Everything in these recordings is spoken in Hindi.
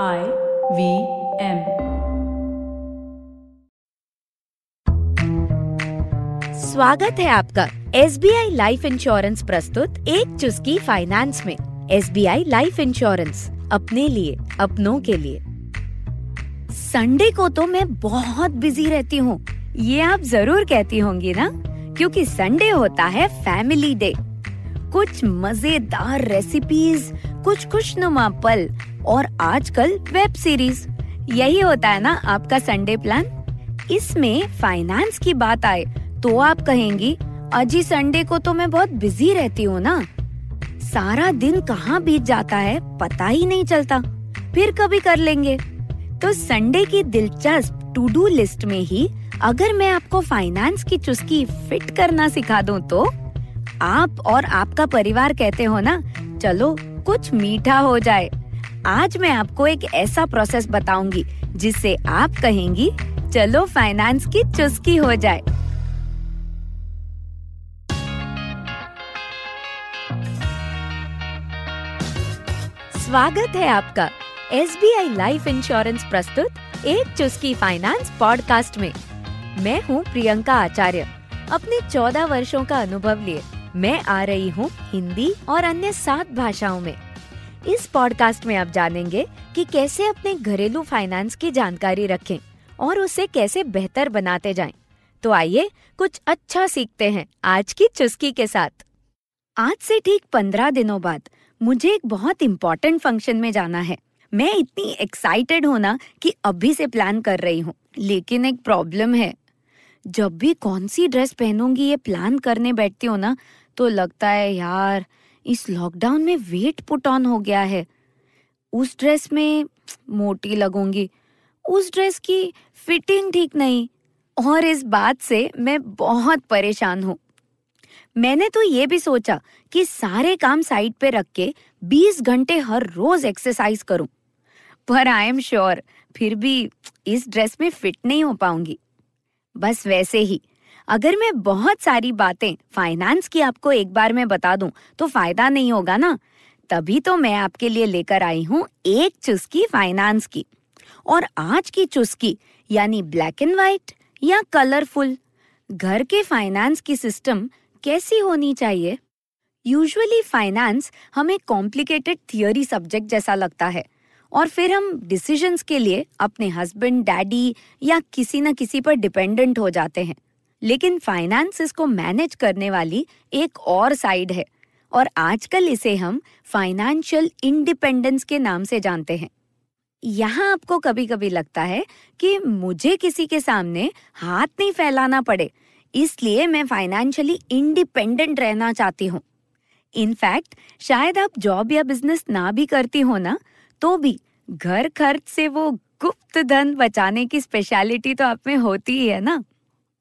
I वी एम स्वागत है आपका S B I life insurance प्रस्तुत एक चुस्की फाइनेंस में। S B I life insurance अपने लिए, अपनों के लिए। संडे को तो मैं बहुत बिज़ी रहती हूँ। ये आप ज़रूर कहती होंगी ना? क्योंकि संडे होता है फैमिली डे कुछ मज़ेदार रेसिपीज़ कुछ खुशनुमा पल और आजकल वेब सीरीज़। यही होता है ना आपका संडे प्लान इसमें फाइनेंस की बात आए तो आप कहेंगी, अजी संडे को तो मैं बहुत बिज़ी रहती हूँ ना। सारा दिन कहाँ बीत जाता है, पता ही नहीं चलता। फिर कभी कर लेंगे। तो संडे की दिलचस्प टू डू लिस्ट में ही अगर मैं आपको फाइनेंस की चुस्की फिट करना सिखा दूँ तो आप और आपका परिवार कहते हो ना, चलो, कुछ मीठा हो जाए। आज मैं आपको एक ऐसा प्रोसेस बताऊँगी, जिससे आप कहेंगी, चलो फाइनेंस की चुस्की हो जाए। स्वागत है आपका S B I life insurance प्रस्तुत एक चुस्की फाइनेंस पॉडकास्ट में। मैं हूँ प्रियंका आचार्य। अपने चौदह वर्षों का अनुभव लिए मैं आ रही हूँ हिंदी और अन्य सात भाषाओं में। इस पॉडकास्ट में आप जानेंगे कि कैसे अपने घरेलू फाइनेंस की जानकारी रखें और उसे कैसे बेहतर बनाते जाएँ। तो आइए कुछ अच्छा सीखते हैं आज की चुस्की के साथ। आज से ठीक पंद्रह दिनों बाद मुझे एक बहुत इम्पोर्टेंट फ़ंक्शन में जाना है। मैं इतनी एक्साइटेड होना कि अभी से प्लान कर रही हूँ, लेकिन एक प्रॉब्लम है। जब भी कौन सी ड्रेस पहनूँगी ये प्लान करने बैठती हो ना तो लगता है, यार इस लॉकडाउन में वेट पुट ऑन हो गया है। उस ड्रेस में मोटी लगूँगी। उस ड्रेस की फिटिंग ठीक नहीं। और इस बात से मैं बहुत परेशान हूँ। मैंने तो ये भी सोचा कि सारे काम साइड पे रख के 20 घंटे हर रोज एक्सरसाइज करूँ। पर आई एम श्योर फिर भी इस ड्रेस में फिट नहीं हो पाऊँगी। बस वैसे ही अगर मैं बहुत सारी बातें फाइनेंस की आपको एक बार में बता दूँ तो फ़ायदा नहीं होगा ना? तभी तो मैं आपके लिए लेकर आई हूँ एक चुस्की फाइनेंस की। और आज की चुस्की, यानी ब्लैक एंड व्हाइट या कलरफुल घर के फाइनेंस की सिस्टम कैसी होनी चाहिए? यूजुअली फाइनेंस हमें कॉम्प्लिकेटेड थियोरी सब्जेक्ट जैसा लगता है, और फिर हम डिसीजंस के लिए अपने हस्बैंड डैडी या किसी न किसी पर डिपेंडेंट हो जाते हैं। लेकिन फाइनेंस इसको मैनेज करने वाली एक और साइड है। और आजकल इसे हम फाइनेंशियल इंडिपेंडेंस के नाम से जानते हैं। यहाँ आपको कभी कभी लगता है कि मुझे किसी के सामने हाथ नहीं फैलाना पड़े, इसलिए मैं फाइनेंशियली इंडिपेंडेंट रहना चाहती हूँ। इनफैक्ट शायद आप जॉब या बिज़नेस ना भी करती हो ना तो भी घर खर्च से वो गुप्त धन बचाने की स्पेशलिटी तो आप में होती ही है ना।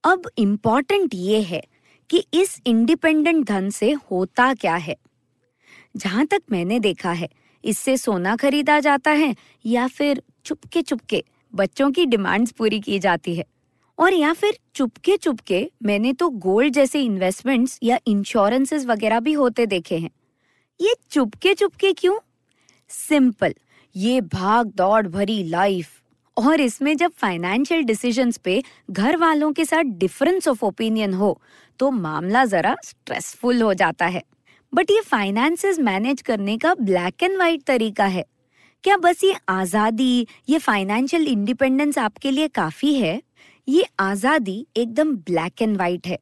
अब इंपॉर्टेंट ये है कि इस इंडिपेंडेंट धन से होता क्या है? जहाँ तक मैंने देखा है, इससे सोना खरीदा जाता है या फिर चुपके चुपके बच्चों की डिमांड्स पूरी की जाती है? और या फिर चुपके चुपके मैंने तो गोल्ड जैसे इन्वेस्टमेंट्स या इंश्योरेंसेस वगैरह भी होते देखे हैं। ये चुपके चुपके क्यों? सिंपल ये भाग दौड़ भरी लाइफ और इसमें जब फाइनेंशियल डिसीजंस पे घर वालों के साथ डिफरेंस ऑफ़ ओपिनियन हो तो मामला जरा स्ट्रेसफुल हो जाता है। बट ये फाइनेंसेस मैनेज करने का ब्लैक एंड व्हाइट तरीका है। क्या बस ये आज़ादी, ये फाइनेंशियल इंडिपेंडेंस आपके लिए काफ़ी है? ये आज़ादी एकदम ब्लैक एंड व्हाइट है।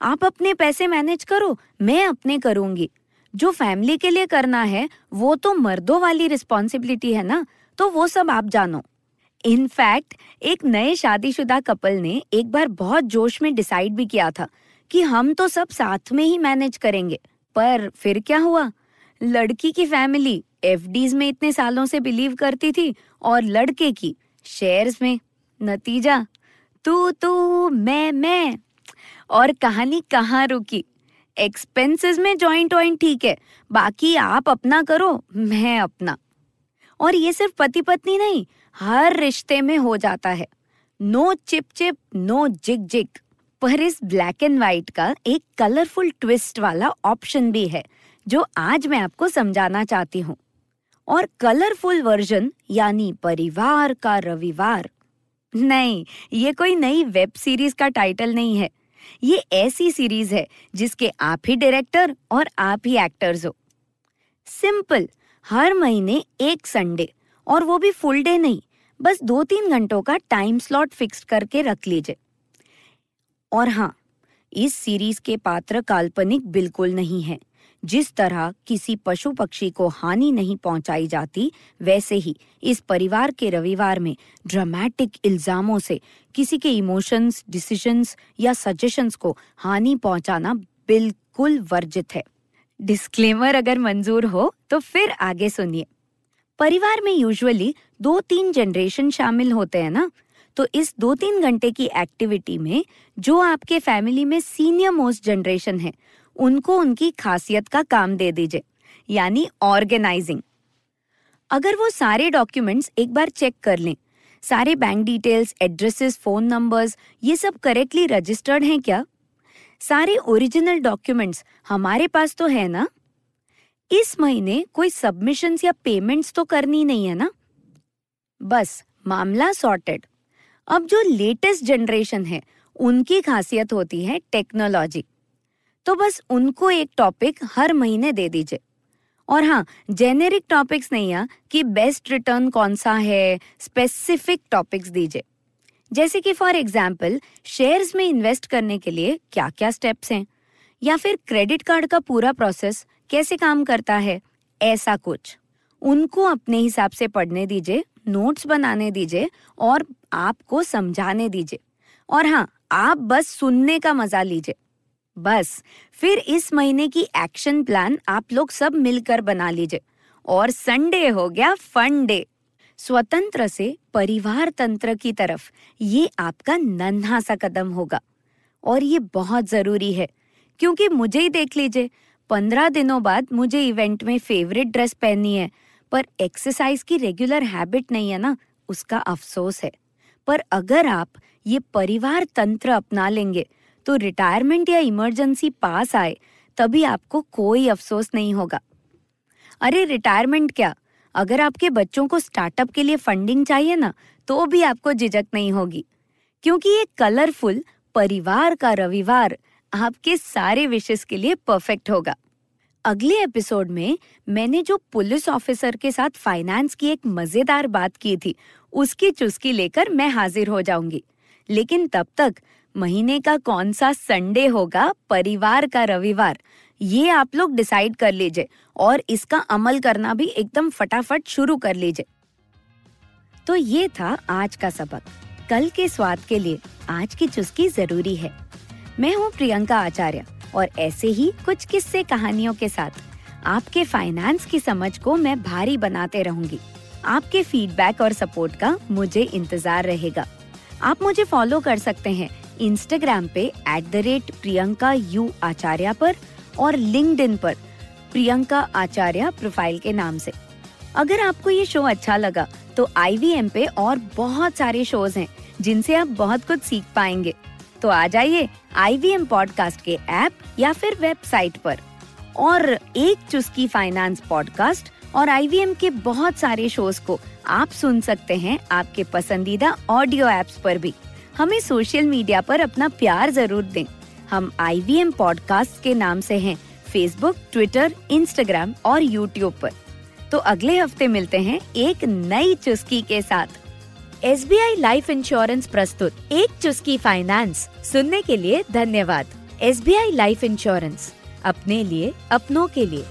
आप अपने पैसे मैनेज करो, मैं अपने करूँगी। जो फैमिली के लिए करना है, वो तो मर्दों वाली रिस्पॉन्सिबिलिटी है ना? तो वो सब आप जानो। इनफैक्ट एक नए शादीशुदा कपल ने एक बार बहुत जोश में डिसाइड भी किया था कि हम तो सब साथ में ही मैनेज करेंगे। पर फिर क्या हुआ? लड़की की फैमिली एफ़ में इतने सालों से बिलीव करती थी और लड़के की शेयर्स में। नतीजा, तू तू, मैं मैं। और कहानी कहाँ रुकी? एक्सपेंसेस में जॉइंट वॉइंट ठीक है, बाकी आप अपना करो, मैं अपना। और ये सिर्फ़ पति पत्नी नहीं, हर रिश्ते में हो जाता है। नो चिप चिप नो जिग जिग पर इस ब्लैक एंड व्हाइट का एक कलरफुल ट्विस्ट वाला ऑप्शन भी है, जो आज मैं आपको समझाना चाहती हूँ। और कलरफुल वर्जन यानी परिवार का रविवार। नहीं, ये कोई नई वेब सीरीज़ का टाइटल नहीं है। ये ऐसी सीरीज़ है जिसके आप ही डायरेक्टर और आप ही एक्टर्स हो। सिंपल हर महीने एक संडे और वो भी फुल डे नहीं, बस दो तीन घंटों का टाइम स्लॉट फिक्स करके रख लीजिए। और हाँ इस सीरीज़ के पात्र काल्पनिक बिल्कुल नहीं है। जिस तरह किसी पशु पक्षी को हानि नहीं पहुंचाई जाती, वैसे ही इस परिवार के रविवार में ड्रामेटिक इल्जामों से किसी के इमोशंस डिसीजंस या सजेशंस को हानि पहुंचाना बिल्कुल वर्जित है। डिस्क्लेमर अगर मंजूर हो तो फिर आगे सुनिए। परिवार में यूजुअली दो तीन जनरेशन शामिल होते हैं ना? तो इस दो तीन घंटे की एक्टिविटी में, जो आपके फैमिली में सीनियर मोस्ट जनरेशन है, उनको उनकी खासियत का काम दे दीजिए, यानी ऑर्गेनाइजिंग अगर वो सारे डॉक्यूमेंट्स एक बार चेक कर लें, सारे bank details addresses phone numbers ये सब करेक्टली रजिस्टर्ड हैं क्या? सारे ओरिजिनल डॉक्यूमेंट्स हमारे पास तो है ना? इस महीने कोई सबमिशंस या पेमेंट्स तो करनी नहीं है ना? बस, मामला सॉर्टेड अब जो लेटेस्ट जनरेशन है, उनकी खासियत होती है टेक्नोलॉजी तो बस उनको एक टॉपिक हर महीने दे दीजिए। और हाँ जेनेरिक टॉपिक्स नहीं है कि बेस्ट रिटर्न कौन सा है स्पेसिफिक टॉपिक्स दीजिए। जैसे कि फॉर एग्ज़ाम्पल शेयर्स में इन्वेस्ट करने के लिए क्या क्या स्टेप्स हैं? या फिर क्रेडिट कार्ड का पूरा प्रोसेस कैसे काम करता है? ऐसा कुछ। उनको अपने हिसाब से पढ़ने दीजिए नोट्स बनाने दीजिए और आपको समझाने दीजिए। और हाँ आप बस सुनने का मज़ा लीजिए। बस, फिर इस महीने की एक्शन प्लान आप लोग सब मिलकर बना लीजिए। और संडे हो गया फन डे स्वतंत्र से परिवार तंत्र की तरफ़ ये आपका नन्हा सा कदम होगा। और ये बहुत ज़रूरी है, क्योंकि मुझे ही देख लीजिए, पंद्रह दिनों बाद मुझे इवेंट में फेवरेट ड्रेस पहननी है, पर एक्सरसाइज की रेगुलर हैबिट नहीं है ना, उसका अफसोस है। पर अगर आप ये परिवार तंत्र अपना लेंगे तो रिटायरमेंट या इमरजेंसी पास आए, तभी आपको कोई अफसोस नहीं होगा। अरे, रिटायरमेंट क्या? अगर आपके बच्चों को स्टार्टअप के लिए फंडिंग चाहिए ना तो भी आपको झिझक नहीं होगी। क्योंकि ये कलरफुल परिवार का रविवार आपके सारे विशेष के लिए परफेक्ट होगा। अगले एपिसोड में मैंने जो पुलिस ऑफिसर के साथ फाइनेंस की एक मज़ेदार बात की थी, उसकी चुस्की लेकर मैं हाजिर हो जाऊँगी। लेकिन तब तक महीने का कौन सा संडे होगा, परिवार का रविवार ये आप लोग डिसाइड कर लीजिए और इसका अमल करना भी एकदम फटाफट शुरू कर लीजिए। तो ये था आज का सबक। कल के स्वाद के लिए आज की चुस्की ज़रूरी है। मैं हूँ प्रियंका आचार्य और ऐसे ही कुछ किस्से कहानियों के साथ। आपके फाइनेंस की समझ को मैं भारी बनाते रहूँगी। आपके फीडबैक और सपोर्ट का मुझे इंतज़ार रहेगा। आप मुझे फॉलो कर सकते हैं इंस्टाग्राम पे at the rate Priyanka U Acharya पर और लिंक्डइन पर प्रियंका आचार्य प्रोफ़ाइल के नाम से। अगर आपको ये शो अच्छा लगा तो IVM पे और बहुत सारे शोज़ हैं, जिनसे आप बहुत कुछ सीख पाएँगे। तो आ जाइए आई वी पॉडकास्ट के ऐप या फिर वेबसाइट पर। और एक चुस्की फाइनेंस पॉडकास्ट और IVM के बहुत सारे शोज़ को आप सुन सकते हैं आपके पसंदीदा ऑडियो एप्स पर भी। हमें सोशल मीडिया पर अपना प्यार ज़रूर दें। हम आई वी एम पॉडकास्ट के नाम से हैं फेसबुक ट्विटर इंस्टाग्राम और यूट्यूब पर। तो अगले हफ़्ते मिलते हैं एक नई चुस्की के साथ। S B I life insurance प्रस्तुत एक चुस्की फाइनेंस सुनने के लिए धन्यवाद। S B I life insurance अपने लिए, अपनों के लिए।